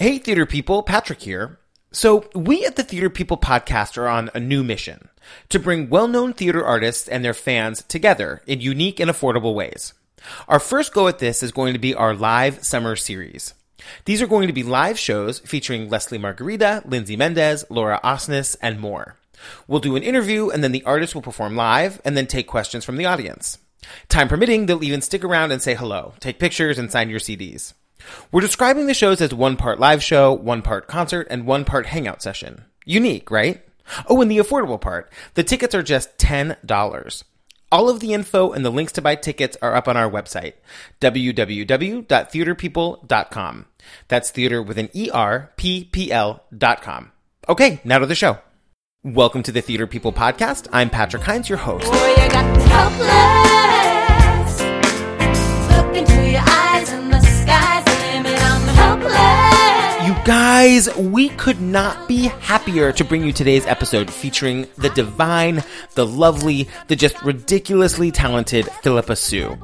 Hey, theater people, Patrick here. So, we at the Theater People podcast are on a new mission to bring well known theater artists and their fans together in unique and affordable ways. Our first go at this is going to be our live summer series. These are going to be live shows featuring Leslie Margherita, Lindsay Mendez, Laura Osnes, and more. We'll do an interview and then the artist will perform live and then take questions from the audience. Time permitting, they'll even stick around and say hello, take pictures, and sign your CDs. We're describing the shows as one part live show, one part concert, and one part hangout session. Unique, right? Oh, and the affordable part. The tickets are just $10. All of the info and the links to buy tickets are up on our website, www.theaterpeople.com. That's theater with an E-R, P-P-L dot com. Okay, now to the show. Welcome to the Theater People Podcast. I'm Patrick Hinds, your host. Boy, guys, we could not be happier to bring you today's episode featuring the divine, the lovely, the just ridiculously talented Phillipa Soo.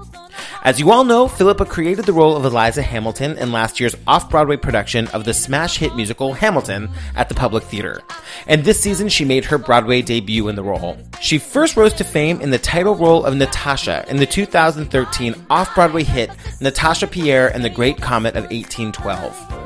As you all know, Phillipa created the role of Eliza Hamilton in last year's off-Broadway production of the smash hit musical Hamilton at the Public Theater. And this season she made her Broadway debut in the role. She first rose to fame in the title role of Natasha in the 2013 off-Broadway hit Natasha Pierre and the Great Comet of 1812.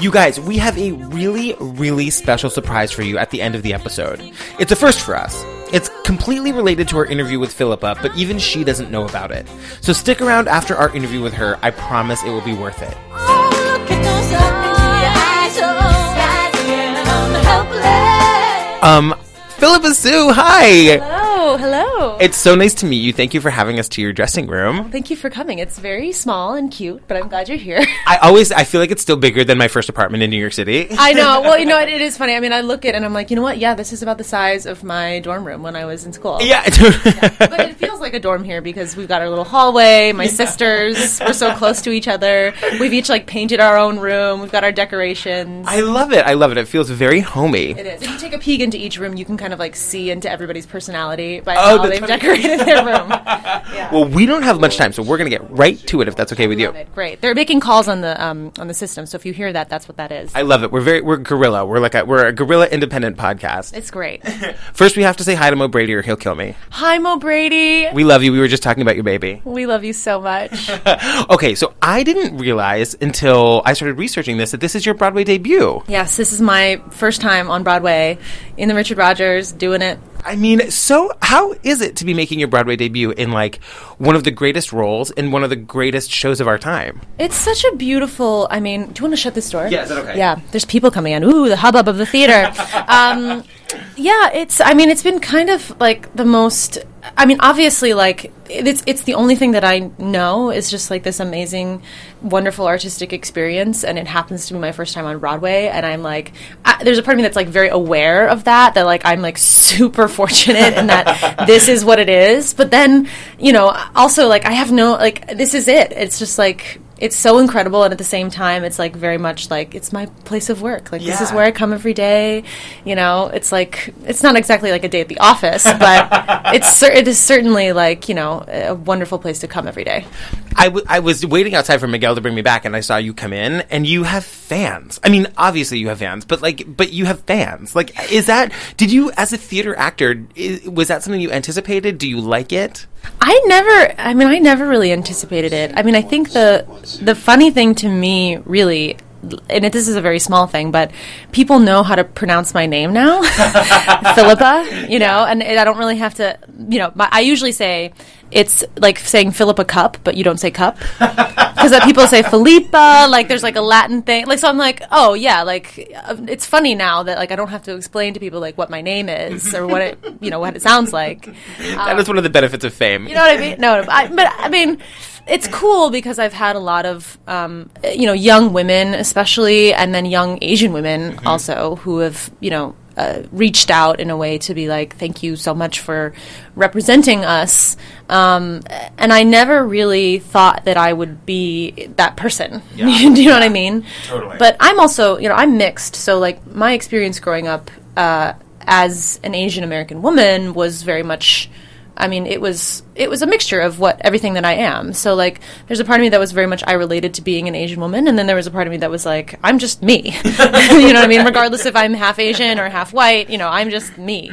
You guys, we have a really, really special surprise for you at the end of the episode. It's a first for us. It's completely related to our interview with Phillipa, but even she doesn't know about it. So stick around after our interview with her. I promise it will be worth it. Um, Phillipa Soo, hi! Hello, It's so nice to meet you. Thank you for having us to your dressing room. Thank you for coming. It's very small and cute, but I'm glad you're here. I always, I feel like it's still bigger than my first apartment in New York City. I know. Well, you know, it, it is funny. I mean, I look at it and I'm like, you know what? Yeah, this is about the size of my dorm room when I was in school. Yeah. But it feels like a dorm here because we've got our little hallway. My sisters, we're so close to each other. We've each like painted our own room. We've got our decorations. I love it. I love it. It feels very homey. it is. If you take a peek into each room, you can kind of like see into everybody's personality by Oh, how that's they've decorated their room. Yeah. Well, we don't have much time, so we're going to get right to it if that's okay with you. Love it. Great. They're making calls on the um, on the system, so if you hear that, that's what that is. I love it. We're very, we're guerrilla. We're like a, we're a guerrilla independent podcast. it's great. First, we have to say hi to Mo Brady or he'll kill me. Hi, Mo Brady. We love you. We were just talking about your baby. We love you so much. Okay, so I didn't realize until I started researching this that this is your Broadway debut. yes, this is my first time on Broadway in the Richard Rodgers doing it. I mean, so how is it to be making your Broadway debut in like one of the greatest roles in one of the greatest shows of our time? It's such a beautiful. I mean, do you want to shut this door? Yeah, is that okay? Yeah, there's people coming in. Ooh, the hubbub of the theater. um, yeah, it's. I mean, it's been kind of like the most. I mean, obviously, like it's it's the only thing that I know is just like this amazing, wonderful artistic experience, and it happens to be my first time on Broadway, and I'm like, I, there's a part of me that's like very aware of that. That like I'm like super fortunate in that this is what it is. But then, you know, also like I have no like this is it. It's just like it's so incredible and at the same time it's like very much like it's my place of work. Like this is where i come every day you know? It's like it's not exactly like a day at the office but it's cer- it is certainly like you know a wonderful place to come every day I, w- I was waiting outside for Miguel to bring me back, and I saw you come in, and you have fans. I mean, obviously you have fans, but like, but you have fans. Like, is that? Did you, as a theater actor, i was that something you anticipated? Do you like it? I never I mean I never really anticipated it. I mean I think the the funny thing to me really and it, this is a very small thing, but people know how to pronounce my name now, Phillipa. You know, and it, I don't really have to. You know, my, I usually say it's like saying Philippa Cup, but you don't say cup because people say Philippa. Like there's like a Latin thing. Like so, I'm like, oh yeah, like uh, it's funny now that like I don't have to explain to people like what my name is or what it you know what it sounds like. that is one of the benefits of fame. You know what I mean? No, no I, but I mean, it's cool because I've had a lot of, um, you know, young women, especially, and then young Asian women also, who have, you know, uh, reached out in a way to be like, thank you so much for representing us. Um, and I never really thought that I would be that person. Yeah. Do you know what I mean? Totally. But I'm also, you know, I'm mixed. So, like, my experience growing up uh, as an Asian American woman was very much I mean, it was it was a mixture of what everything that I am. So like, there's a part of me that was very much I related to being an Asian woman, and then there was a part of me that was like, I'm just me. you know what I mean? Regardless if I'm half Asian or half white, you know, I'm just me.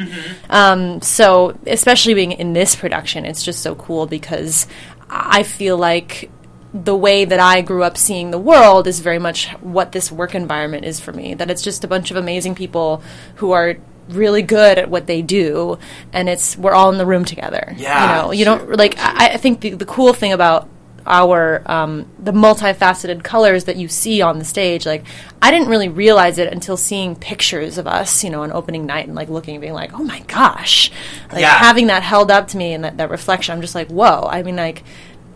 Um, so especially being in this production, it's just so cool because I feel like the way that I grew up seeing the world is very much what this work environment is for me. That it's just a bunch of amazing people who are really good at what they do, and it's we're all in the room together. Yeah, you know, you don't like. I, I think the, the cool thing about our um, the multifaceted colors that you see on the stage like i didn't really realize it until seeing pictures of us you know on opening night and like looking and being like oh my gosh like Yeah. having that held up to me and that, that reflection i'm just like whoa i mean like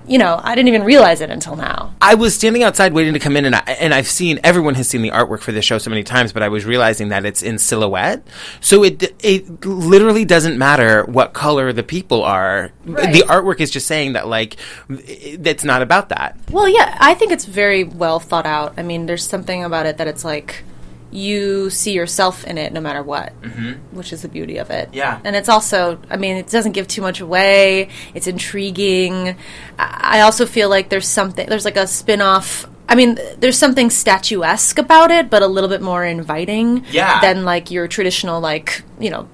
you know i didn't even realize it until now I was standing outside waiting to come in, and I, and I've seen everyone has seen the artwork for this show so many times, but I was realizing that it's in silhouette, so it it literally doesn't matter what color the people are. Right. The artwork is just saying that like it- it's not about that. Well, yeah, I think it's very well thought out. I mean, there's something about it that it's like you see yourself in it no matter what, mm-hmm. which is the beauty of it. Yeah. And it's also, I mean, it doesn't give too much away. It's intriguing. I also feel like there's something, there's like a spin off. I mean, there's something statuesque about it, but a little bit more inviting Yeah. than like your traditional, like, you know,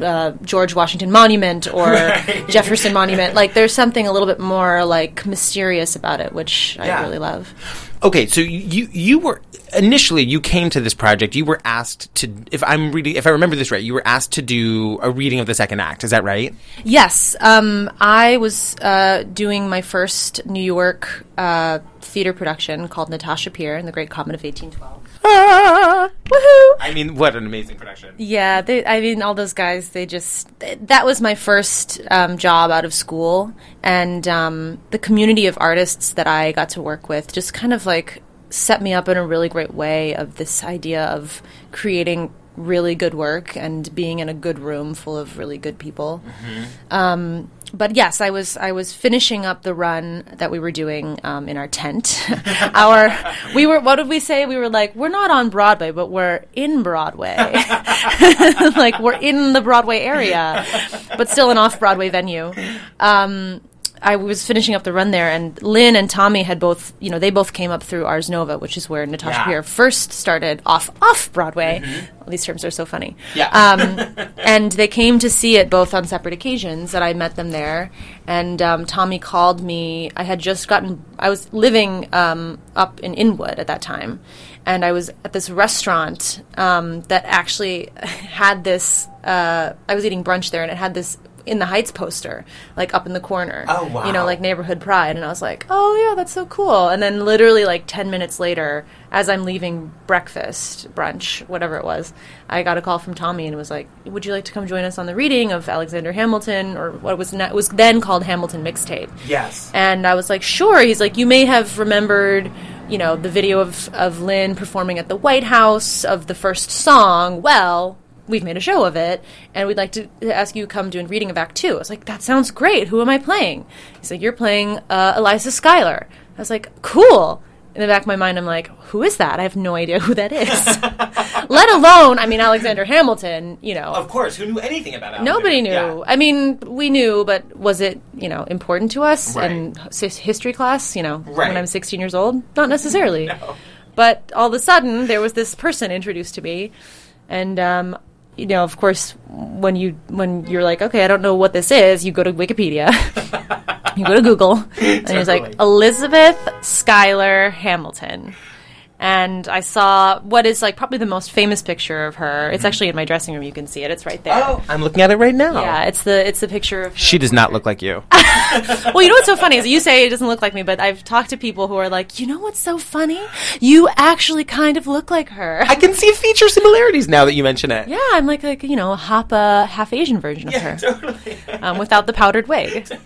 uh, George Washington Monument or Right. Jefferson Monument. Like, there's something a little bit more like mysterious about it, which Yeah. I really love. Okay, so you you were initially you came to this project. You were asked to, if I'm reading, if I remember this right, you were asked to do a reading of the second act. Is that right? Yes, um, I was uh, doing my first New York uh, theater production called Natasha Pierre and the Great Comet of 1812. Woohoo! I mean, what an amazing production. Yeah, they, I mean, all those guys, they just, th- that was my first um, job out of school. And um, the community of artists that I got to work with just kind of like set me up in a really great way of this idea of creating really good work and being in a good room full of really good people. Um, but yes, I was I was finishing up the run that we were doing um, in our tent. our we were what did we say? We were like we're not on Broadway, but we're in Broadway. like we're in the Broadway area, but still an off Broadway venue. Um, I was finishing up the run there, and Lin and Tommy had both, you know, they both came up through Ars Nova, which is where Natasha Yeah. Pierre first started off off Broadway. All these terms are so funny. Yeah. Um, and they came to see it both on separate occasions, and I met them there. And um, Tommy called me. I had just gotten. I was living um, up in Inwood at that time, and I was at this restaurant um, that actually had this. Uh, I was eating brunch there, and it had this in the Heights poster, like up in the corner. Oh, wow. You know, like neighborhood pride, and I was like, oh yeah, that's so cool. And then literally like ten minutes later, as I'm leaving breakfast, brunch, whatever it was, I got a call from Tommy and it was like, would you like to come join us on the reading of Alexander Hamilton, or what was was then called Hamilton Mixtape? Yes. And I was like, sure. He's like, you may have remembered, you know, the video of, of Lin performing at the White House of the first song. Well, we've made a show of it, and we'd like to ask you to come do a reading of Act Two. I was like, that sounds great. Who am I playing? He's like, you're playing uh, Eliza Schuyler. I was like, cool. In the back of my mind, I'm like, who is that? I have no idea who that is. Let alone, I mean, Alexander Hamilton, you know. Of course, who knew anything about it? Nobody knew. I mean, we knew, but was it, you know, important to us Right. in history class, you know, Right. when I'm 16 years old? Not necessarily. But all of a sudden, there was this person introduced to me, and, um, you know, of course, when you when you're like, okay, I don't know what this is, you go to Wikipedia, you go to Google, and it's like Elizabeth Schuyler Hamilton. And I saw what is like probably the most famous picture of her. It's actually in my dressing room. You can see it. It's right there. Oh, I'm looking at it right now. Yeah, it's the it's the picture of her. She does not look like you. Well, you know what's so funny is you say it doesn't look like me, but I've talked to people who are like, you know what's so funny? You actually kind of look like her. I can see feature similarities now that you mention it. yeah, I'm like like you know a Hapa half Asian version of her totally. um, without the powdered wig.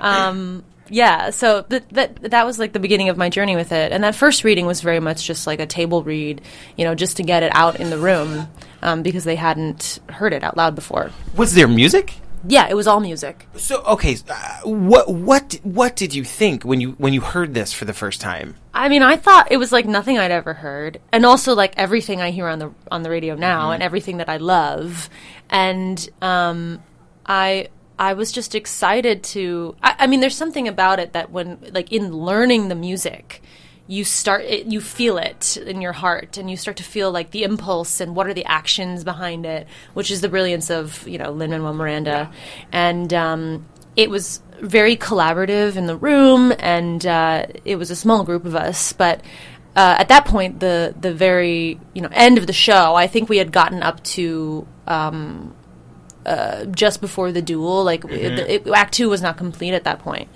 Um, yeah, so that that that was like the beginning of my journey with it, and that first reading was very much just like a table read, you know, just to get it out in the room um, because they hadn't heard it out loud before. Was there music? Yeah, it was all music. So okay, uh, what what what did you think when you when you heard this for the first time? I mean, I thought it was like nothing I'd ever heard, and also like everything I hear on the on the radio now, and everything that I love. And um, I I was just excited to. I, I mean, there's something about it that when, like, in learning the music, you start, it, you feel it in your heart, and you start to feel like the impulse and what are the actions behind it, which is the brilliance of you know Lin Manuel Miranda, and um, it was very collaborative in the room, and uh, it was a small group of us, but. Uh, at that point, the the very you know end of the show, I think we had gotten up to um, uh, just before the duel. Like it, it, Act Two was not complete at that point.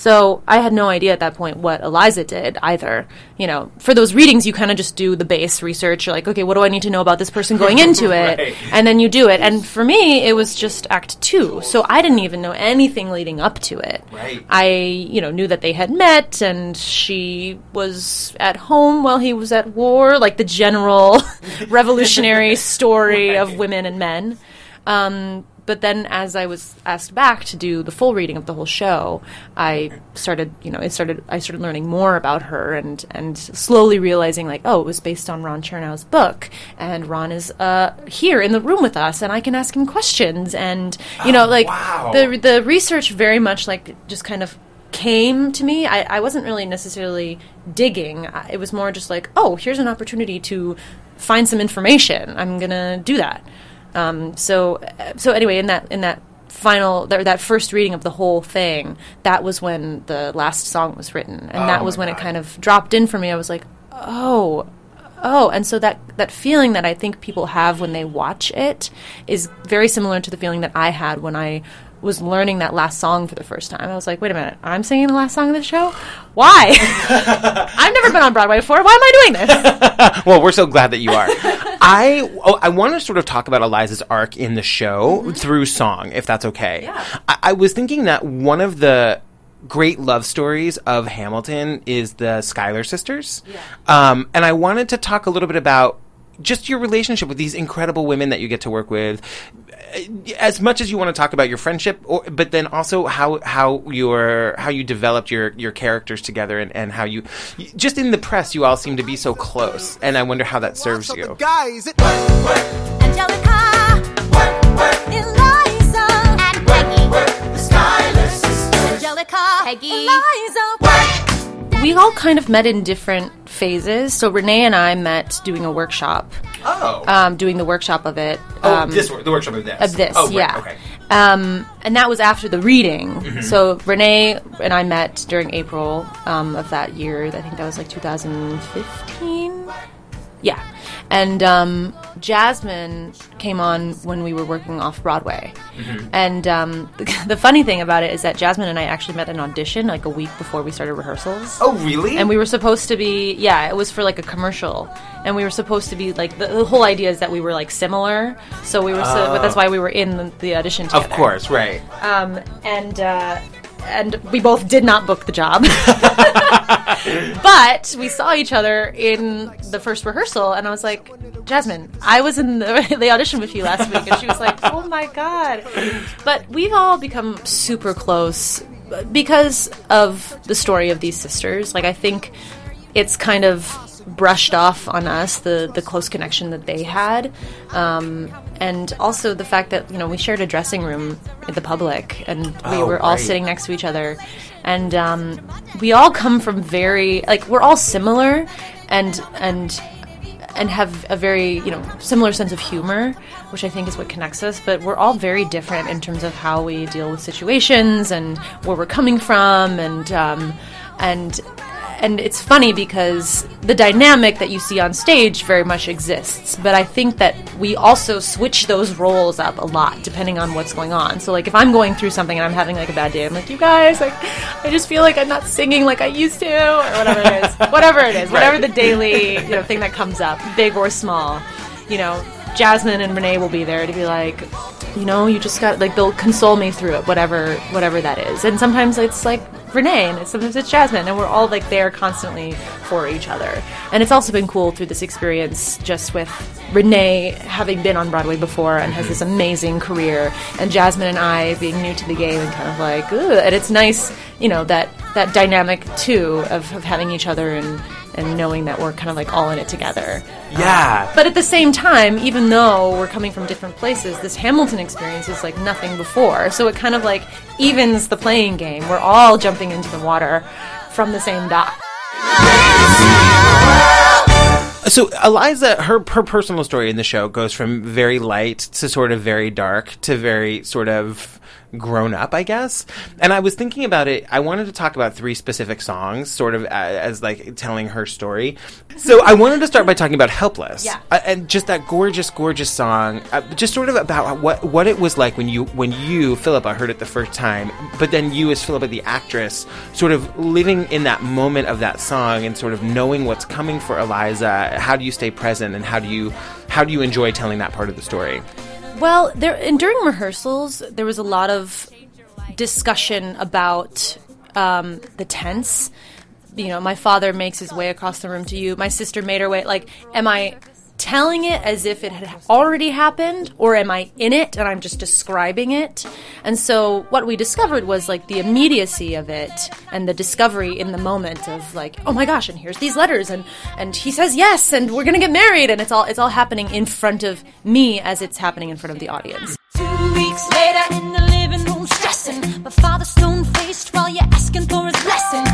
So I had no idea at that point what Eliza did either. You know, for those readings, you kind of just do the base research. You're like, okay, what do I need to know about this person going into it? And then you do it. And for me, it was just Act Two. So I didn't even know anything leading up to it. Right. I, you know, knew that they had met and she was at home while he was at war, like the general revolutionary story of women and men. Um, but then, as I was asked back to do the full reading of the whole show, I started, you know, it started. I started learning more about her, and and slowly realizing, like, oh, it was based on Ron Chernow's book, and Ron is uh, here in the room with us, and I can ask him questions, and you know, like wow. the the research very much like just kind of came to me. I, I wasn't really necessarily digging. It was more just like, oh, here's an opportunity to find some information. I'm gonna do that. Um, so so anyway, in that in that final that, that first reading of the whole thing, that was when the last song was written, and Oh that was when it kind of dropped in for me. I was like, oh. Oh, and so that that feeling that I think people have when they watch it is very similar to the feeling that I had when I was learning that last song for the first time. I was like, wait a minute, I'm singing the last song of the show? Why? I've never been on Broadway before. Why am I doing this? well, we're so glad that you are. I oh, I want to sort of talk about Eliza's arc in the show through song, if that's okay. Yeah. I, I was thinking that one of the great love stories of Hamilton is the Schuyler sisters, um, and I wanted to talk a little bit about just your relationship with these incredible women that you get to work with eh, as much as you want to talk about your friendship or, but then also how how your how you developed your your characters together and, and how you just in the press you all seem to be so close and i wonder how that serves you guys, it Angelica, Eliza, and Peggy. The Schuyler. Angelica, Peggy, Eliza. We all kind of met in different phases. So Renee and I met doing a workshop, oh um, doing the workshop of it. oh um, this the workshop of this of this, oh, right, yeah. okay Um, and that was after the reading. Mm-hmm. So Renee and I met during April um, of that year. I think that was like 2015. Yeah. And um, Jasmine came on when we were working off Broadway. Mm-hmm. And um, the, the funny thing about it is that Jasmine and I actually met an audition like a week before we started rehearsals. oh really And we were supposed to be, yeah, it was for like a commercial, and we were supposed to be like the, the whole idea is that we were like similar, so we were, so, but that's why we were in the, the audition together. of course right Um, and uh, and we both did not book the job, but we saw each other in the first rehearsal, and I was like, Jasmine, I was in the, the audition with you last week, and she was like, Oh my god! But we've all become super close because of the story of these sisters. Like, I think it's kind of brushed off on us the the close connection that they had, um, and also the fact that you know we shared a dressing room in the public, and we Oh, were all right. sitting next to each other, and um, we all come from very like we're all similar, and and and have a very you know similar sense of humor, which I think is what connects us. But we're all very different in terms of how we deal with situations and where we're coming from, and um, and and it's funny because the dynamic that you see on stage very much exists. But I think that we also switch those roles up a lot depending on what's going on. So like if I'm going through something and I'm having like a bad day, I'm like, you guys, like I just feel like I'm not singing like I used to, or whatever it is, whatever it is, whatever the daily you know thing that comes up, big or small, you know. Jasmine and Renee will be there to be like, you know, you just got like they'll console me through it, whatever whatever that is. And sometimes it's like Renee, and sometimes it's Jasmine, and we're all like there constantly for each other. And it's also been cool through this experience, just with Renee having been on Broadway before and has this amazing career, and Jasmine and I being new to the game and kind of like, Ugh. and it's nice, you know, that that dynamic too of, of having each other in and knowing that we're kind of like all in it together. Yeah. Um, but at the same time, even though we're coming from different places, this Hamilton experience is like nothing before. So it kind of like evens the playing game. We're all jumping into the water from the same dock. So Eliza, her her personal story in the show goes from very light to sort of very dark to very sort of grown up, I guess. And I was thinking about it. I wanted to talk about three specific songs, sort of as, as like telling her story. So I wanted to start by talking about "Helpless," Yeah. Uh, and just that gorgeous, gorgeous song. Uh, just sort of about what what it was like when you when you Phillipa heard it the first time, but then you as Phillipa the actress, sort of living in that moment of that song and sort of knowing what's coming for Eliza. How do you stay present, and how do you how do you enjoy telling that part of the story? Well, there and during rehearsals, there was a lot of discussion about um, the tense. You know, my father makes his way across the room to you. My sister made her way. Like, am I telling it as if it had already happened, or am I in it and I'm just describing it? And so, what we discovered was like the immediacy of it and the discovery in the moment of like, oh my gosh, and here's these letters, and and he says yes, and we're gonna get married, and it's all it's all happening in front of me as it's happening in front of the audience. Two weeks later in the living room, stressing. My father stone faced while you're asking for his blessing.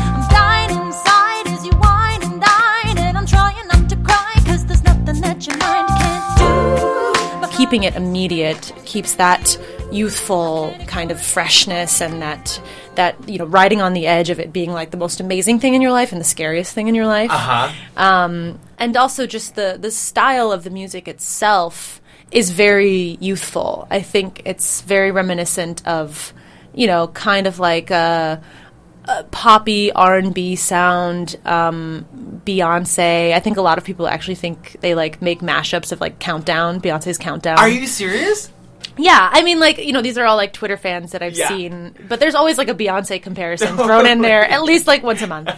Keeping it immediate keeps that youthful kind of freshness and that that you know riding on the edge of it being like the most amazing thing in your life and the scariest thing in your life Uh-huh. um, and also just the the style of the music itself is very youthful i think it's very reminiscent of you know kind of like a, a poppy r&b sound um, beyonce i think a lot of people actually think they like make mashups of like countdown beyonce's countdown Are you serious? Yeah, I mean, like you know, these are all like Twitter fans that I've Yeah. seen, but there's always like a Beyonce comparison thrown in there at least like once a month.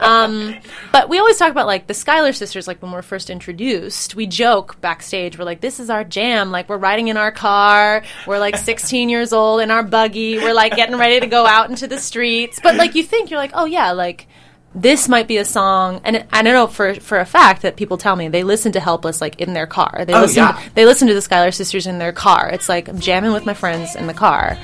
Um, but we always talk about like the Schuyler sisters. Like when we're first introduced, we joke backstage. We're like, "This is our jam." Like we're riding in our car. We're like 16 years old in our buggy. We're like getting ready to go out into the streets. But like you think you're like, "Oh yeah, like." This might be a song, and I don't know for for a fact that people tell me they listen to "Helpless" like in their car. They Oh, listen. yeah. They listen to the Schuyler Sisters in their car. It's like I'm jamming with my friends in the car,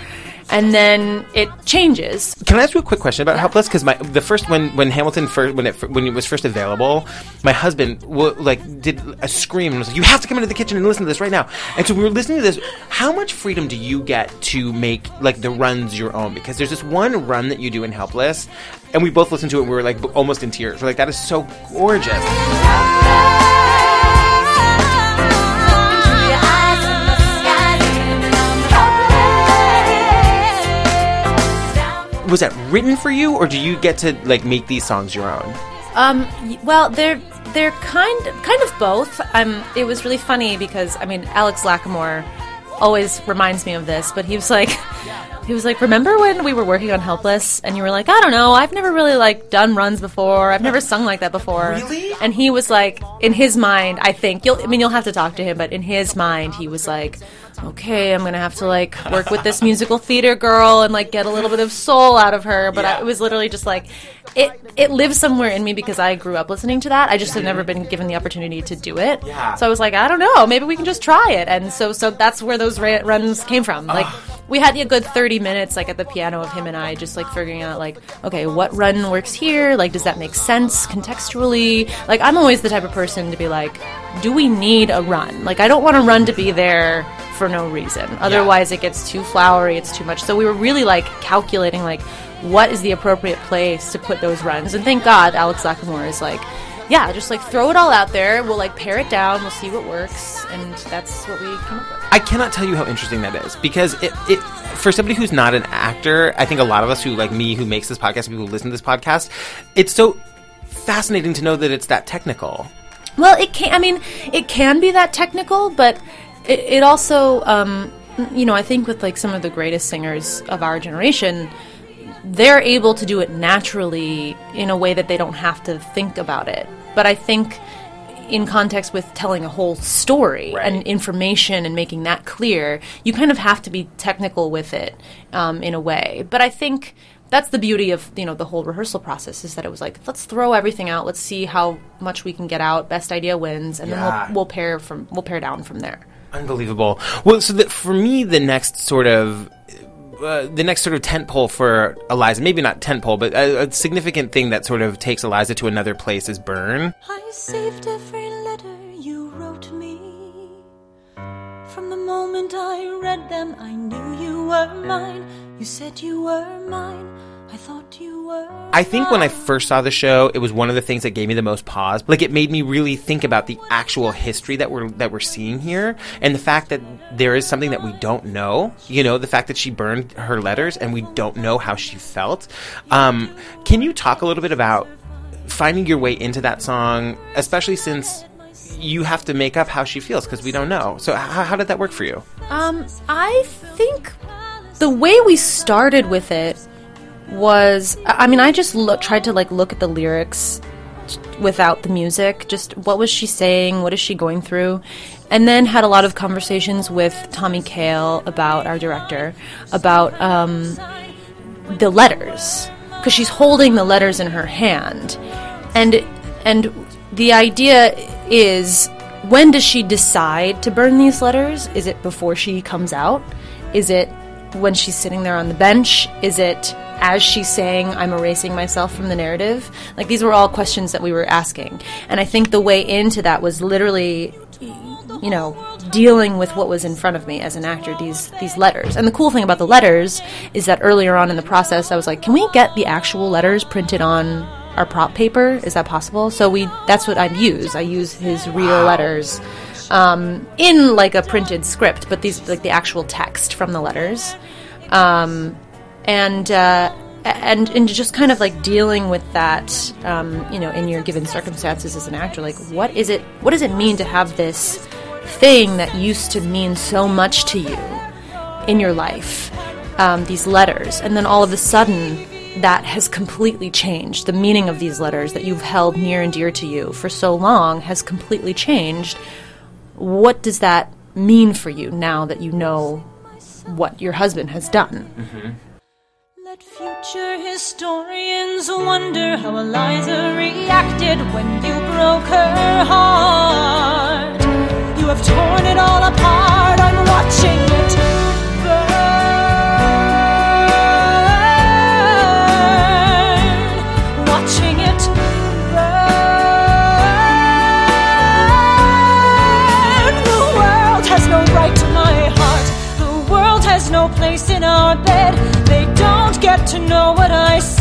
and then it changes. Can I ask you a quick question about Helpless? Because my the first when when Hamilton first when it when it was first available, my husband w- like did a scream and was like, "You have to come into the kitchen and listen to this right now." And so we were listening to this. How much freedom do you get to make like the runs your own? Because there's this one run that you do in Helpless, and we both listened to it. and We were like almost in tears. We're like, "That is so gorgeous." Was that written for you, or do you get to like make these songs your own? Um, well, they're they're kind kind of both. Um, it was really funny because I mean, Alex Lacamoire always reminds me of this, but he was like. He was like, "Remember when we were working on Helpless, and you were like, I don't know, I've never really like done runs before. I've never sung like that before." Really? And he was like, in his mind, I think you'll. I mean, you'll have to talk to him, but in his mind, he was like, "Okay, I'm gonna have to like work with this musical theater girl and like get a little bit of soul out of her." But I, it was literally just like, it it lives somewhere in me because I grew up listening to that. I just had never been given the opportunity to do it. Yeah. So I was like, I don't know, maybe we can just try it. And so so that's where those ra- runs came from. Like we had a good 30 minutes like at the piano of him and I just like figuring out like, okay, what run works here? Like does that make sense contextually? Like I'm always the type of person to be like, do we need a run? Like I don't want a run to be there for no reason. Otherwise it gets too flowery, it's too much. So we were really like calculating like what is the appropriate place to put those runs. And thank God Alex Lacamoire is like, yeah, just like throw it all out there. We'll like pare it down. We'll see what works, and that's what we come up with. I cannot tell you how interesting that is because it, it for somebody who's not an actor, I think a lot of us who like me who makes this podcast, people who listen to this podcast, it's so fascinating to know that it's that technical. Well, it can. I mean, it can be that technical, but it, it also, um, you know, I think with like some of the greatest singers of our generation, they're able to do it naturally in a way that they don't have to think about it. But I think in context with telling a whole story Right. and information and making that clear, you kind of have to be technical with it um, in a way. But I think that's the beauty of you know the whole rehearsal process is that it was like let's throw everything out, let's see how much we can get out. Best idea wins, and Yeah. then we'll, we'll pare from we'll pare down from there. Unbelievable. Well, so that for me, the next sort of uh, the next sort of tent pole for Eliza, maybe not tent pole, but a, a significant thing that sort of takes Eliza to another place is Burn. I saved every letter you wrote me. From the moment I read them, I knew you were mine. You said you were mine. I thought you were. I think when I first saw the show, it was one of the things that gave me the most pause. Like it made me really think about the actual history that we're that we're seeing here, and the fact that there is something that we don't know. You know, the fact that she burned her letters, and we don't know how she felt. Um, can you talk a little bit about finding your way into that song, especially since you have to make up how she feels because we don't know. So how, how did that work for you? Um, I think the way we started with it was, I mean, I just look, tried to like look at the lyrics without the music. Just what was she saying? What is she going through? And then had a lot of conversations with Tommy Kail about our director about um, the letters because she's holding the letters in her hand, and and the idea is when does she decide to burn these letters? Is it before she comes out? Is it when she's sitting there on the bench? Is it as she's saying, I'm erasing myself from the narrative? Like, these were all questions that we were asking. And I think the way into that was literally, you know, dealing with what was in front of me as an actor, these, these letters. And the cool thing about the letters is that earlier on in the process, I was like, can we get the actual letters printed on our prop paper? Is that possible? So we, that's what I'd use. I use his real letters um, in like a printed script, but these like the actual text from the letters, um, and uh, and and just kind of like dealing with that, um, you know, in your given circumstances as an actor, like what is it? What does it mean to have this thing that used to mean so much to you in your life? Um, these letters, and then all of a sudden. That has completely changed. The meaning of these letters that you've held near and dear to you for so long has completely changed what does that mean for you now that you know what your husband has done? Let future historians wonder how Eliza reacted when you broke her heart. You have torn it all apart. I'm watching it to know what I said.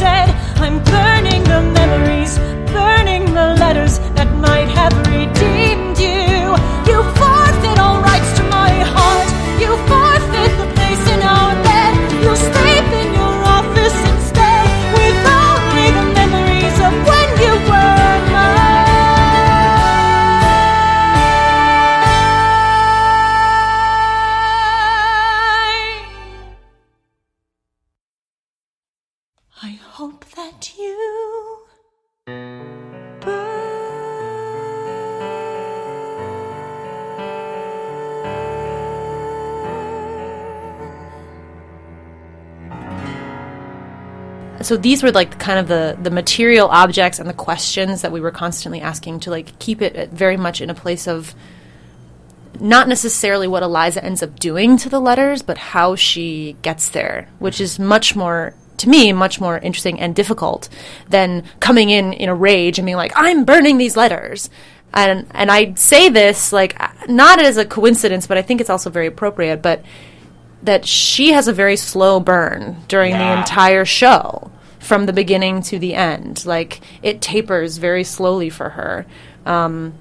So these were like kind of the the material objects and the questions that we were constantly asking to like keep it very much in a place of not necessarily what Eliza ends up doing to the letters, but how she gets there, which is much more to me much more interesting and difficult than coming in in a rage and being like I'm burning these letters. And and I say this like not as a coincidence, but I think it's also very appropriate, but that she has a very slow burn during the entire show from the beginning to the end. Like it tapers very slowly for her. Um,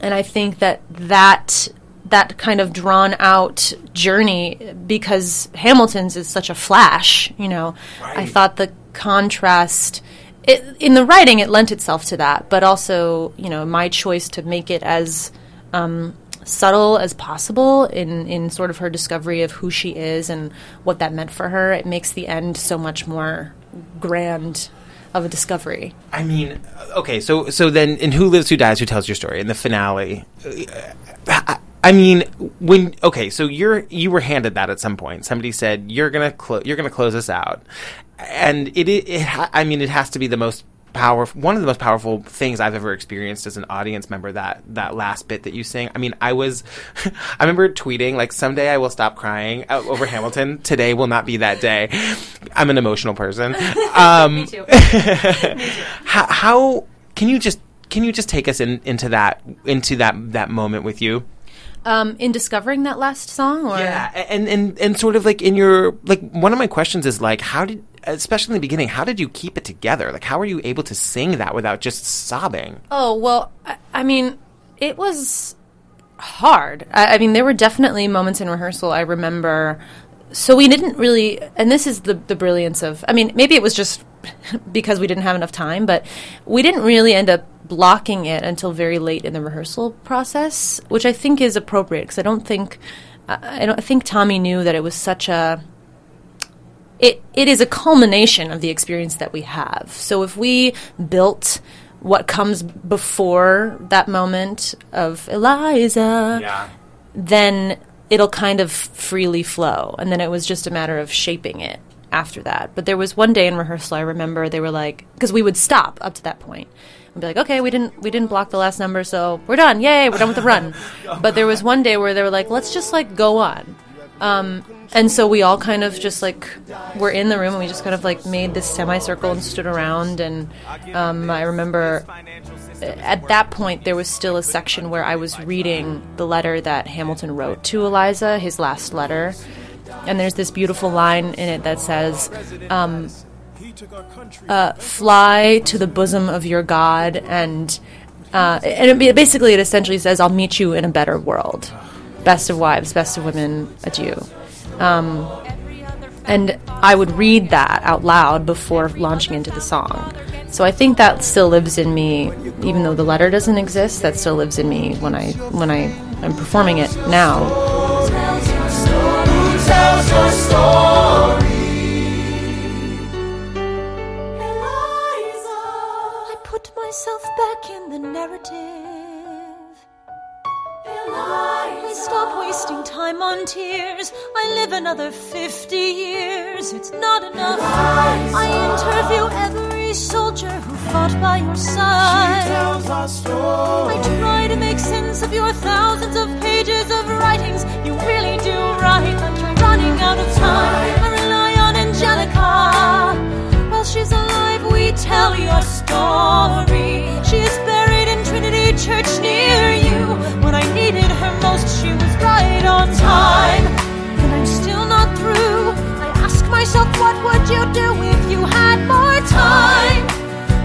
and I think that that that kind of drawn out journey because Hamilton's is such a flash, you know. I thought the contrast it, in the writing it lent itself to that, but also, you know, my choice to make it as um, subtle as possible in in sort of her discovery of who she is and what that meant for her. It makes the end so much more grand of a discovery. I mean, okay, so so then in Who Lives, Who Dies, Who Tells Your Story in the finale. I, I mean, when okay, so you're you were handed that at some point. Somebody said you're gonna clo- you're gonna close us out, and it, it, it I mean, it has to be the most powerful, one of the most powerful things I've ever experienced as an audience member. That that last bit that you sing. I mean, I was, I remember tweeting like, "Someday I will stop crying over Hamilton. Today will not be that day." I'm an emotional person. Um, Me too. how, how can you just can you just take us in, into that into that that moment with you? Um, in discovering that last song, or Yeah, and and and sort of like in your like one of my questions is like how did especially in the beginning how did you keep it together? Like how were you able to sing that without just sobbing? Oh well, I, I mean, it was hard. I, I mean, there were definitely moments in rehearsal. I remember. So we didn't really, and this is the the brilliance of. I mean, maybe it was just because we didn't have enough time, but we didn't really end up blocking it until very late in the rehearsal process, which I think is appropriate because I don't think. I don't I think Tommy knew that it was such a it it is a culmination of the experience that we have. So if we built what comes before that moment of Eliza, then it'll kind of freely flow. And then it was just a matter of shaping it after that. But there was one day in rehearsal I remember they were like because we would stop up to that point. We'd be like, okay, we didn't we didn't block the last number, so we're done. Yay, we're done with the run. Oh, but there was one day where they were like, let's just like go on. Um, and so we all kind of just like were in the room and we just kind of like made this semicircle and stood around. And um, I remember at that point there was still a section where I was reading the letter that Hamilton wrote to Eliza, his last letter. And there's this beautiful line in it that says, um, uh, "Fly to the bosom of your God," and uh, and it, basically it essentially says, "I'll meet you in a better world." Best of wives, best of women, adieu. Um, and I would read that out loud before launching into the song. So I think that still lives in me, even though the letter doesn't exist. That still lives in me when I when I am performing it now. Tears. I live another 50 years. It's not enough. I interview every soldier who fought by your side. I try to make sense of your thousands of pages of writings. You really do write like you're running out of time. I rely on Angelica. While she's alive, we tell your story. She is buried in Trinity Church near you. When I needed her most, she was right on time. And I'm still not through. I ask myself, what would you do if you had more time?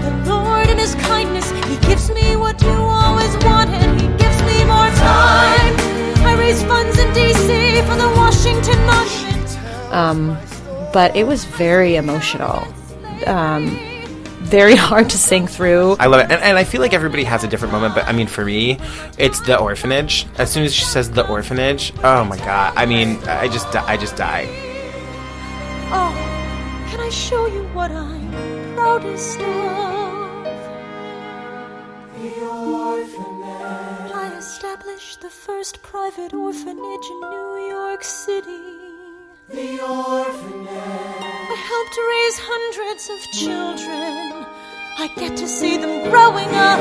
The Lord, in His kindness, He gives me what you always wanted. He gives me more time. I raise funds in D.C. for the Washington Monument. Um, but it was very emotional, um, very hard to sing through. I love it, and, and I feel like everybody has a different moment. But I mean, for me, it's the orphanage. As soon as she says the orphanage, oh my god! I mean, I just I just die. Oh, can I show you what I'm proudest of? I established the first private orphanage in New York City. The orphanage. I helped raise hundreds of children. I get to see them growing up.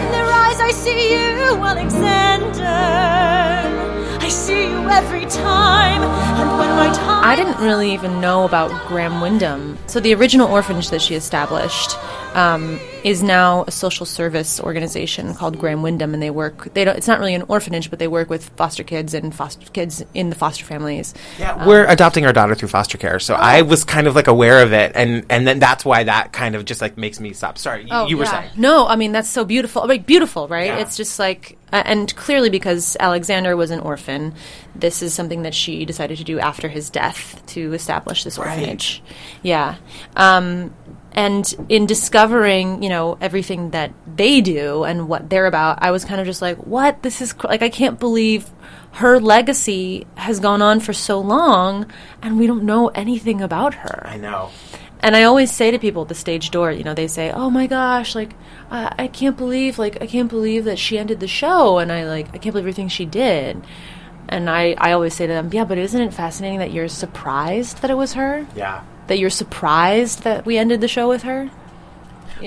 In their eyes, I see you, Alexander. I see you every time. And when my time. I didn't really even know about Graham Windham. So the original orphanage that she established um, is now a social service organization called Graham Windham, and they work. They don't. It's not really an orphanage, but they work with foster kids and foster kids in the foster families. Yeah, we're adopting our daughter through foster care, so I was kind of like aware of it, and and then that's why that kind of just like makes me stop. Sorry, you, you were Oh, yeah. saying. No, I mean that's so beautiful. Like beautiful, right? Yeah. It's just like uh, and clearly because Alexander was an orphan, this is something that she decided to do after his death to establish this orphanage. Yeah. Um and in discovering, you know, everything that they do and what they're about, I was kind of just like, "What? This is cr- like I can't believe her legacy has gone on for so long and we don't know anything about her." I know. And I always say to people at the stage door, you know, they say, "Oh my gosh, like I I can't believe, like I can't believe that she ended the show," and I like I can't believe everything she did. And I I always say to them, "Yeah, but isn't it fascinating that you're surprised that it was her?" Yeah. That you're surprised that we ended the show with her?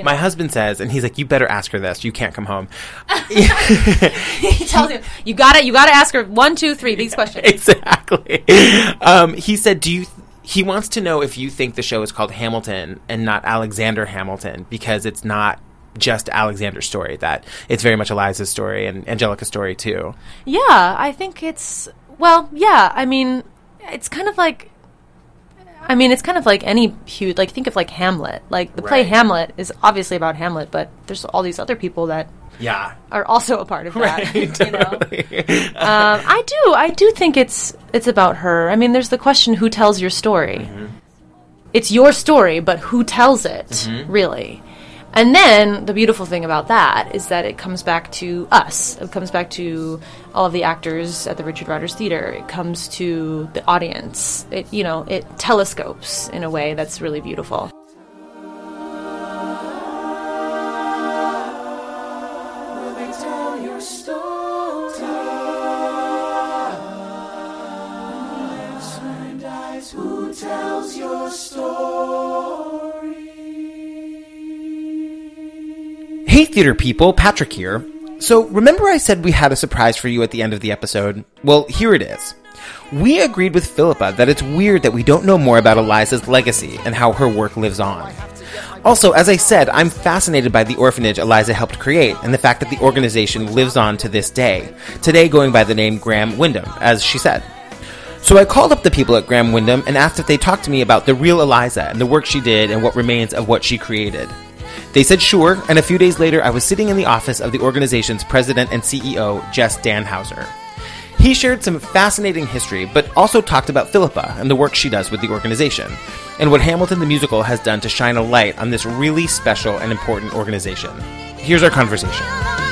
My husband says, and he's like, "You better ask her this. You can't come home." he tells you, you got to You got to ask her one, two, three. These questions. exactly. Um, he said, "Do you?" Th- he wants to know if you think the show is called Hamilton and not Alexander Hamilton because it's not just Alexander's story. That it's very much Eliza's story and Angelica's story too. Yeah, I think it's well, yeah. I mean, it's kind of like. I mean, it's kind of like any huge. Like, think of like Hamlet. Like the play Right. Hamlet is obviously about Hamlet, but there's all these other people that Yeah. are also a part of that. Right. you know? um, I do. I do think it's it's about her. I mean, there's the question: who tells your story? Mm-hmm. It's your story, but who tells it? Mm-hmm. Really. And then the beautiful thing about that is that it comes back to us. It comes back to all of the actors at the Richard Rodgers Theater. It comes to the audience. It you know it telescopes in a way that's really beautiful. Hey, theater people, Patrick here. So, remember I said we had a surprise for you at the end of the episode? Well, here it is. We agreed with Phillipa that it's weird that we don't know more about Eliza's legacy and how her work lives on. Also, as I said, I'm fascinated by the orphanage Eliza helped create and the fact that the organization lives on to this day, today going by the name Graham Windham, as she said. So I called up the people at Graham Windham and asked if they talked to me about the real Eliza and the work she did and what remains of what she created. They said sure, and a few days later I was sitting in the office of the organization's president and CEO, Jess Dannhauser. He shared some fascinating history, but also talked about Phillipa and the work she does with the organization, and what Hamilton the Musical has done to shine a light on this really special and important organization. Here's our conversation.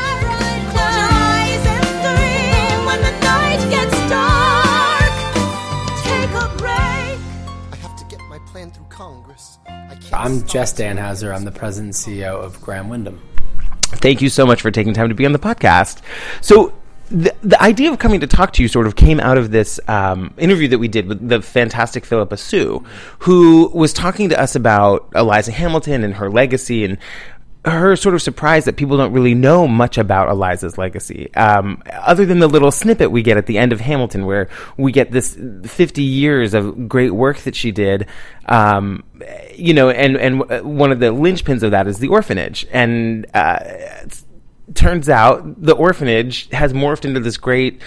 I'm Jess Dannhauser. I'm the president and CEO of Graham Windham. Thank you so much for taking time to be on the podcast. So, the, the idea of coming to talk to you sort of came out of this um, interview that we did with the fantastic Phillipa Soo, who was talking to us about Eliza Hamilton and her legacy and her sort of surprise that people don't really know much about Eliza's legacy, um, other than the little snippet we get at the end of Hamilton, where we get this 50 years of great work that she did. Um, you know, and and one of the linchpins of that is the orphanage, and uh, turns out the orphanage has morphed into this great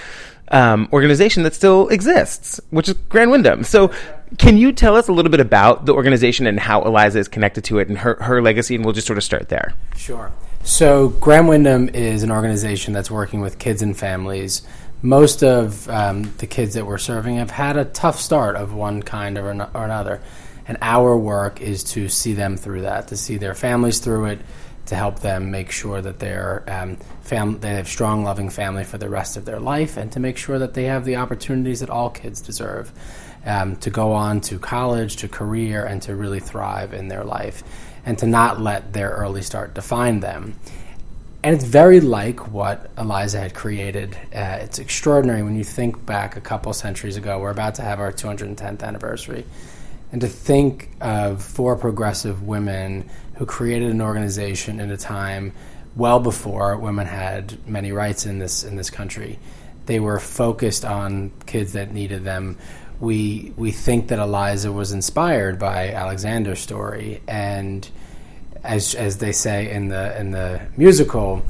um, organization that still exists, which is Graham Windham. So, can you tell us a little bit about the organization and how Eliza is connected to it and her, her legacy? And we'll just sort of start there. Sure. So, Graham Windham is an organization that's working with kids and families. Most of um, the kids that we're serving have had a tough start of one kind or, or another. And our work is to see them through that, to see their families through it, to help them make sure that they're um, fam- they have strong, loving family for the rest of their life, and to make sure that they have the opportunities that all kids deserve um, to go on to college, to career, and to really thrive in their life, and to not let their early start define them. And it's very like what Eliza had created. Uh, it's extraordinary when you think back a couple centuries ago. We're about to have our 210th anniversary. And to think of four progressive women who created an organization in a time well before women had many rights in this in this country. They were focused on kids that needed them. We we think that Eliza was inspired by Alexander's story. And as as they say in the in the musical,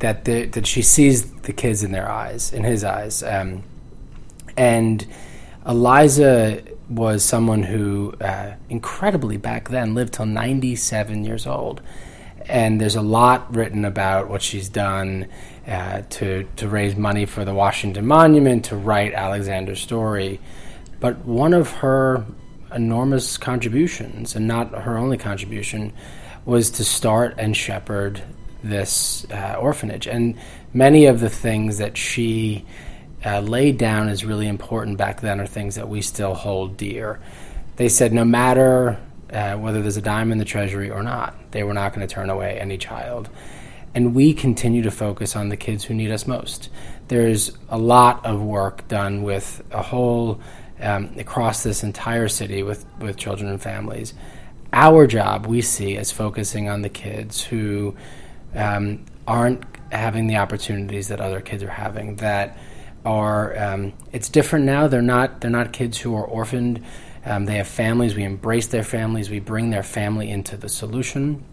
that the, that she sees the kids in their eyes, in his eyes, um, and Eliza was someone who uh, incredibly back then lived till ninety seven years old, and there's a lot written about what she's done uh, to to raise money for the Washington Monument, to write Alexander's story, but one of her enormous contributions, and not her only contribution, was to start and shepherd this uh, orphanage. And many of the things that she uh, laid down as really important back then are things that we still hold dear. They said no matter uh, whether there's a dime in the treasury or not, they were not going to turn away any child. And we continue to focus on the kids who need us most. There's a lot of work done with a whole um, across this entire city with, with children and families. Our job, we see, is focusing on the kids who um, aren't having the opportunities that other kids are having. That are um, it's different now. They're not they're not kids who are orphaned. Um, they have families. We embrace their families. We bring their family into the solution.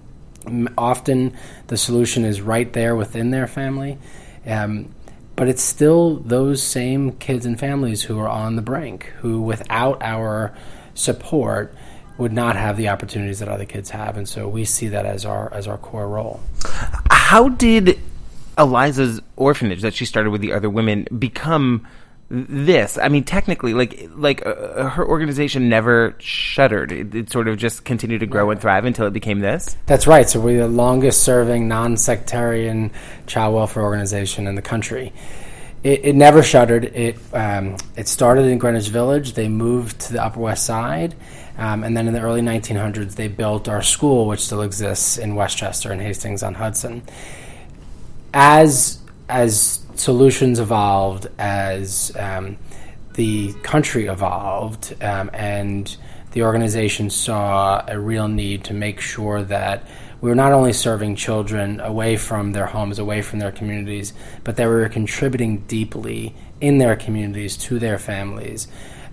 Often, the solution is right there within their family. Um, but it's still those same kids and families who are on the brink, who without our support would not have the opportunities that other kids have, and so we see that as our as our core role. How did Eliza's orphanage that she started with the other women become this? I mean, technically, like like uh, her organization never shuttered. It, it sort of just continued to grow and thrive until it became this. That's right. So we're the longest serving non sectarian child welfare organization in the country. It, it never shuttered. It um, it started in Greenwich Village. They moved to the Upper West Side, um, and then in the early 1900s, they built our school, which still exists in Westchester and Hastings on Hudson. As as solutions evolved, as um, the country evolved, um, and the organization saw a real need to make sure that we were not only serving children away from their homes, away from their communities, but that we were contributing deeply in their communities to their families.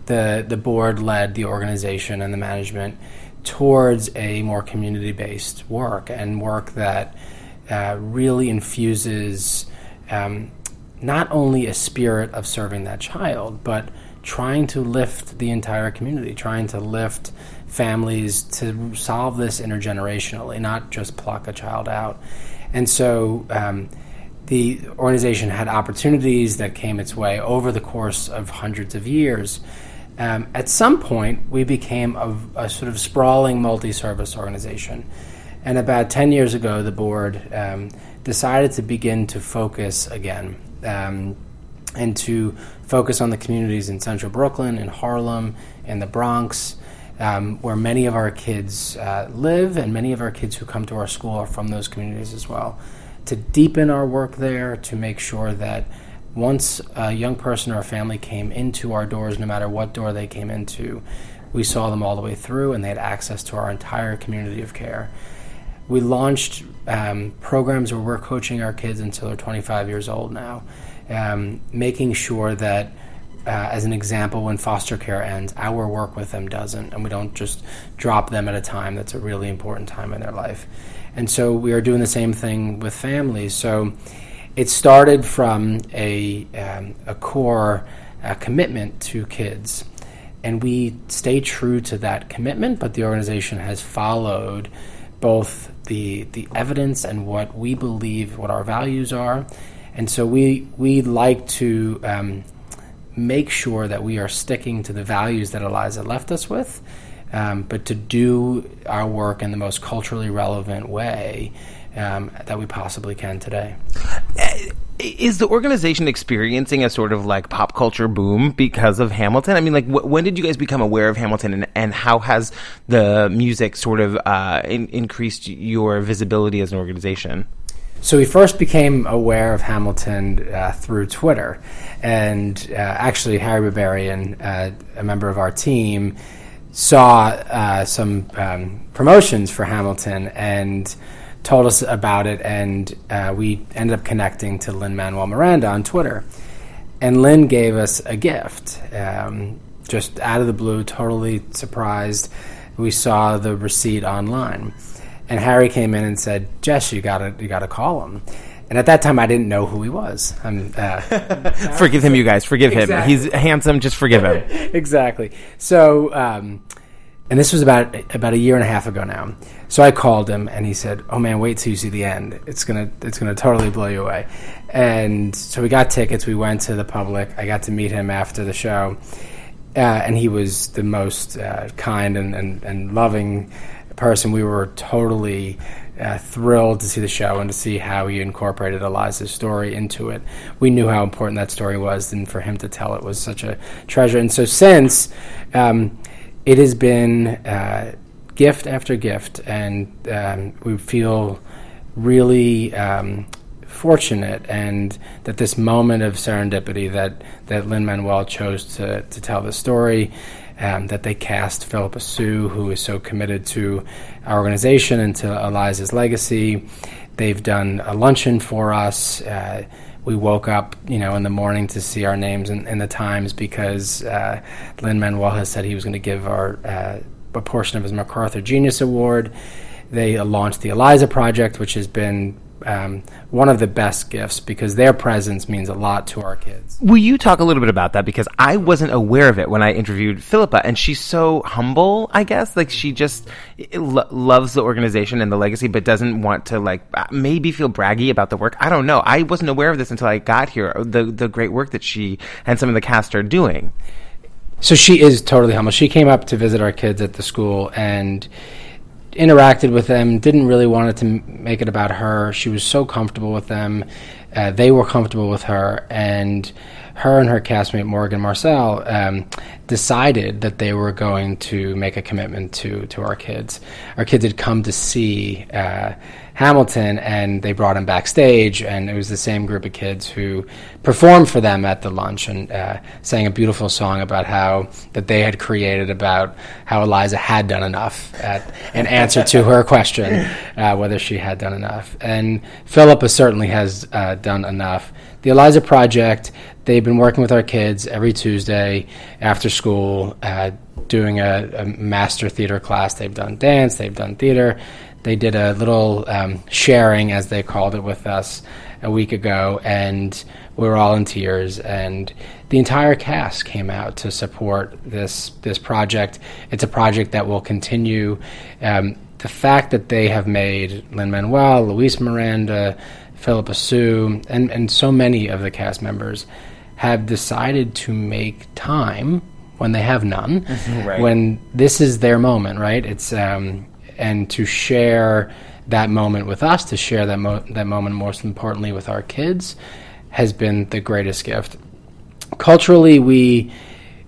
The, the board led the organization and the management towards a more community based work and work that uh, really infuses um, not only a spirit of serving that child, but trying to lift the entire community, trying to lift families to solve this intergenerationally, not just pluck a child out. And so um, the organization had opportunities that came its way over the course of hundreds of years. Um, at some point, we became a, a sort of sprawling multi service organization. And about 10 years ago, the board um, decided to begin to focus again um, and to focus on the communities in central Brooklyn, in Harlem, in the Bronx, um, where many of our kids uh, live, and many of our kids who come to our school are from those communities as well. To deepen our work there, to make sure that once a young person or a family came into our doors, no matter what door they came into, we saw them all the way through and they had access to our entire community of care. We launched um, programs where we're coaching our kids until they're 25 years old now, um, making sure that, uh, as an example, when foster care ends, our work with them doesn't, and we don't just drop them at a time that's a really important time in their life. And so we are doing the same thing with families. So it started from a, um, a core uh, commitment to kids. And we stay true to that commitment, but the organization has followed both the the evidence and what we believe, what our values are, and so we we like to um, make sure that we are sticking to the values that Eliza left us with, um, but to do our work in the most culturally relevant way um, that we possibly can today. Is the organization experiencing a sort of like pop culture boom because of Hamilton? I mean, like, wh- when did you guys become aware of Hamilton, and, and how has the music sort of uh, in- increased your visibility as an organization? So we first became aware of Hamilton uh, through Twitter, and uh, actually Harry Barbarian, uh, a member of our team, saw uh, some um, promotions for Hamilton and told us about it, and uh, we ended up connecting to Lin Manuel Miranda on Twitter, and Lin gave us a gift, um, just out of the blue, totally surprised. We saw the receipt online. And Harry came in and said, "Jess, you gotta you gotta call him." And at that time, I didn't know who he was. I'm, uh, Forgive him, you guys. Forgive him. He's handsome. Just forgive him. exactly. So, um, and this was about about a year and a half ago now. So I called him, and he said, "Oh man, wait till you see the end. It's gonna it's gonna totally blow you away." And so we got tickets. We went to the public. I got to meet him after the show, uh, and he was the most uh, kind and, and, and loving person. We were totally uh, thrilled to see the show and to see how he incorporated Eliza's story into it. We knew how important that story was, and for him to tell it was such a treasure. And so since um, it has been uh, gift after gift, and um, we feel really um, fortunate and that this moment of serendipity that that Lin Manuel chose to to tell the story. Um, that they cast Phillipa Soo, who is so committed to our organization and to Eliza's legacy. They've done a luncheon for us. Uh, we woke up, you know, in the morning to see our names in, in the Times because uh, Lin Manuel has said he was going to give our uh, a portion of his MacArthur Genius Award. They launched the Eliza Project, which has been um, one of the best gifts because their presence means a lot to our kids. Will you talk a little bit about that? Because I wasn't aware of it when I interviewed Phillipa, and she's so humble, I guess. Like, she just lo- loves the organization and the legacy, but doesn't want to, like, maybe feel braggy about the work. I don't know. I wasn't aware of this until I got here, the, the great work that she and some of the cast are doing. So she is totally humble. She came up to visit our kids at the school and interacted with them. Didn't really want it to make it about her. She was so comfortable with them. Uh, they were comfortable with her, and her and her castmate Morgan Marcell um, decided that they were going to make a commitment to to our kids. Our kids had come to see uh, Hamilton, and they brought him backstage, and it was the same group of kids who performed for them at the lunch and uh, sang a beautiful song about how that they had created about how Eliza had done enough at, in answer to her question uh, whether she had done enough, and Phillipa certainly has uh, done enough. The Eliza Project, they've been working with our kids every Tuesday after school, uh, doing a, a master theater class. They've done dance, they've done theater. They did a little um, sharing, as they called it, with us a week ago, and we were all in tears. And the entire cast came out to support this this project. It's a project that will continue. Um, the fact that they have made Lin Manuel, Luis Miranda, Phillipa Soo, and, and so many of the cast members have decided to make time when they have none, Right. when this is their moment, right? It's um, and to share that moment with us, to share that mo- that moment, most importantly, with our kids, has been the greatest gift. Culturally, we,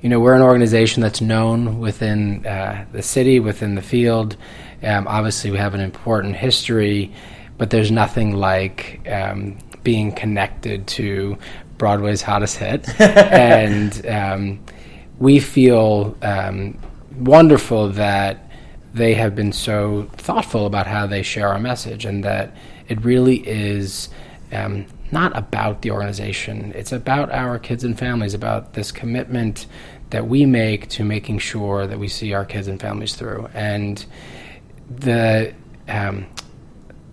you know, we're an organization that's known within uh, the city, within the field. Um, obviously, we have an important history, but there's nothing like um, being connected to Broadway's hottest hit, and um, we feel um, wonderful that they have been so thoughtful about how they share our message, and that it really is um, not about the organization. It's about our kids and families, about this commitment that we make to making sure that we see our kids and families through. And the um,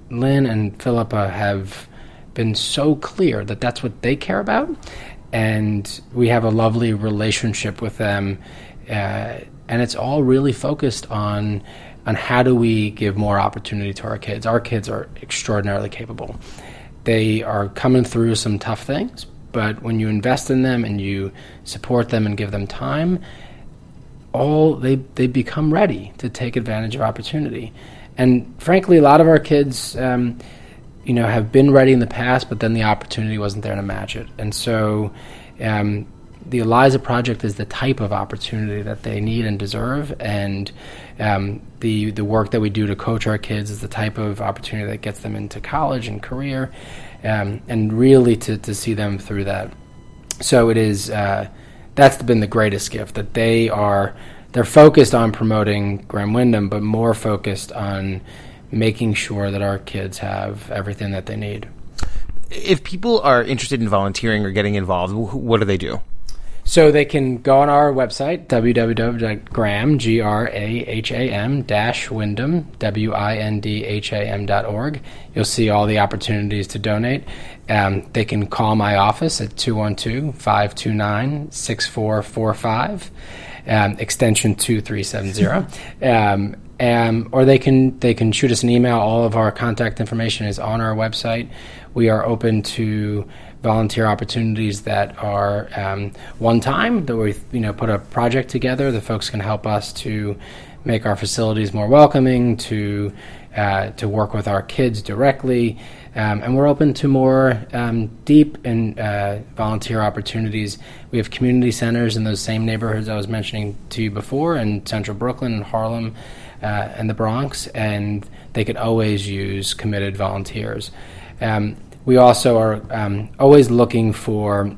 Lin and Phillipa have been so clear that that's what they care about, and we have a lovely relationship with them, uh, and it's all really focused on on how do we give more opportunity to our kids. Our kids are extraordinarily capable. They are coming through some tough things, but when you invest in them and you support them and give them time, all they they become ready to take advantage of opportunity. And frankly, a lot of our kids, um, you know, have been ready in the past, but then the opportunity wasn't there to match it. And so, um, the Eliza Project is the type of opportunity that they need and deserve, and um, the the work that we do to coach our kids is the type of opportunity that gets them into college and career, um, and really to to see them through that. So it is. Uh, that's been the greatest gift that they are they're focused on promoting Graham Windham, but more focused on making sure that our kids have everything that they need. If people are interested in volunteering or getting involved, what do they do? So they can go on our website, www.graham, G-R-A-H-A-M, dash Windham, W-I-N-D-H-A-M dot org. You'll see all the opportunities to donate. Um, they can call my office at 212-529-6445, um, extension 2370. um, um, or they can they can shoot us an email. All of our contact information is on our website. We are open to volunteer opportunities that are um, one time that we you know put a project together. The folks can help us to make our facilities more welcoming, to uh, to work with our kids directly, um, and we're open to more um, deep and uh, volunteer opportunities. We have community centers in those same neighborhoods I was mentioning to you before, in Central Brooklyn and Harlem. Uh, and the Bronx, and they could always use committed volunteers. Um, we also are um, always looking for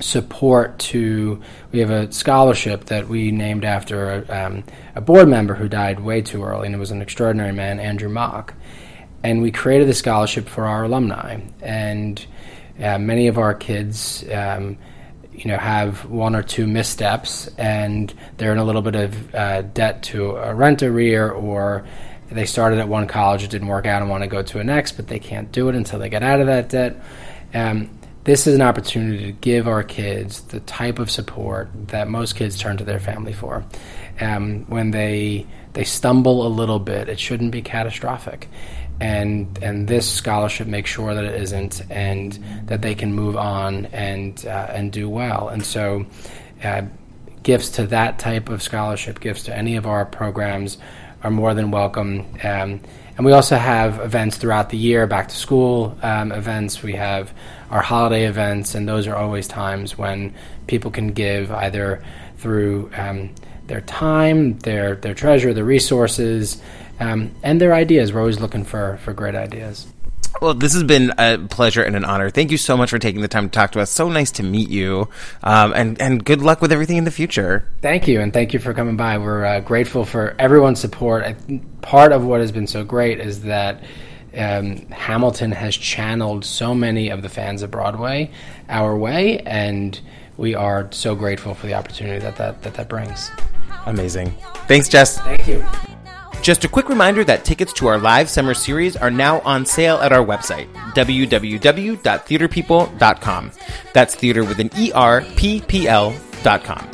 support to. We have a scholarship that we named after a, um, a board member who died way too early, and it was an extraordinary man, Andrew Mock. And we created the scholarship for our alumni, and uh, many of our kids. Um, you know, have one or two missteps, and they're in a little bit of uh, debt to a rent arrear, or they started at one college, it didn't work out, and want to go to a next, but they can't do it until they get out of that debt. Um, this is an opportunity to give our kids the type of support that most kids turn to their family for. Um, when they they stumble a little bit, it shouldn't be catastrophic, and and this scholarship makes sure that it isn't, and that they can move on and uh, and do well. And so, uh, gifts to that type of scholarship, gifts to any of our programs, are more than welcome. Um, and we also have events throughout the year, back to school um, events. We have our holiday events, and those are always times when people can give either through um, their time, their their treasure, their resources, um, and their ideas. We're always looking for for great ideas. Well, this has been a pleasure and an honor. Thank you so much for taking the time to talk to us. So nice to meet you, um, and and good luck with everything in the future. Thank you, and thank you for coming by. We're uh, grateful for everyone's support. I, part of what has been so great is that um, Hamilton has channeled so many of the fans of Broadway our way, and we are so grateful for the opportunity that that, that, that brings. Amazing. Thanks, Jess. Thank you. Just a quick reminder that tickets to our live summer series are now on sale at our website, www.theaterpeople.com. That's theater with an E-R-P-P-L dot com.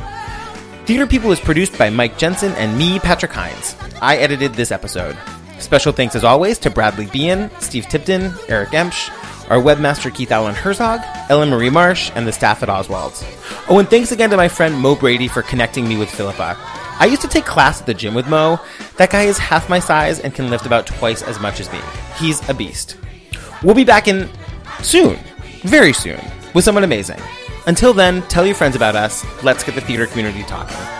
Theater People is produced by Mike Jensen and me, Patrick Hinds. I edited this episode. Special thanks as always to Bradley Bean, Steve Tipton, Eric Emsch, our webmaster Keith Allen Herzog, Ellen Marie Marsh, and the staff at Oswald's. Oh, and thanks again to my friend Mo Brady for connecting me with Phillipa. I used to take class at the gym with Mo. That guy is half my size and can lift about twice as much as me. He's a beast. We'll be back in soon, very soon, with someone amazing. Until then, tell your friends about us. Let's get the theater community talking.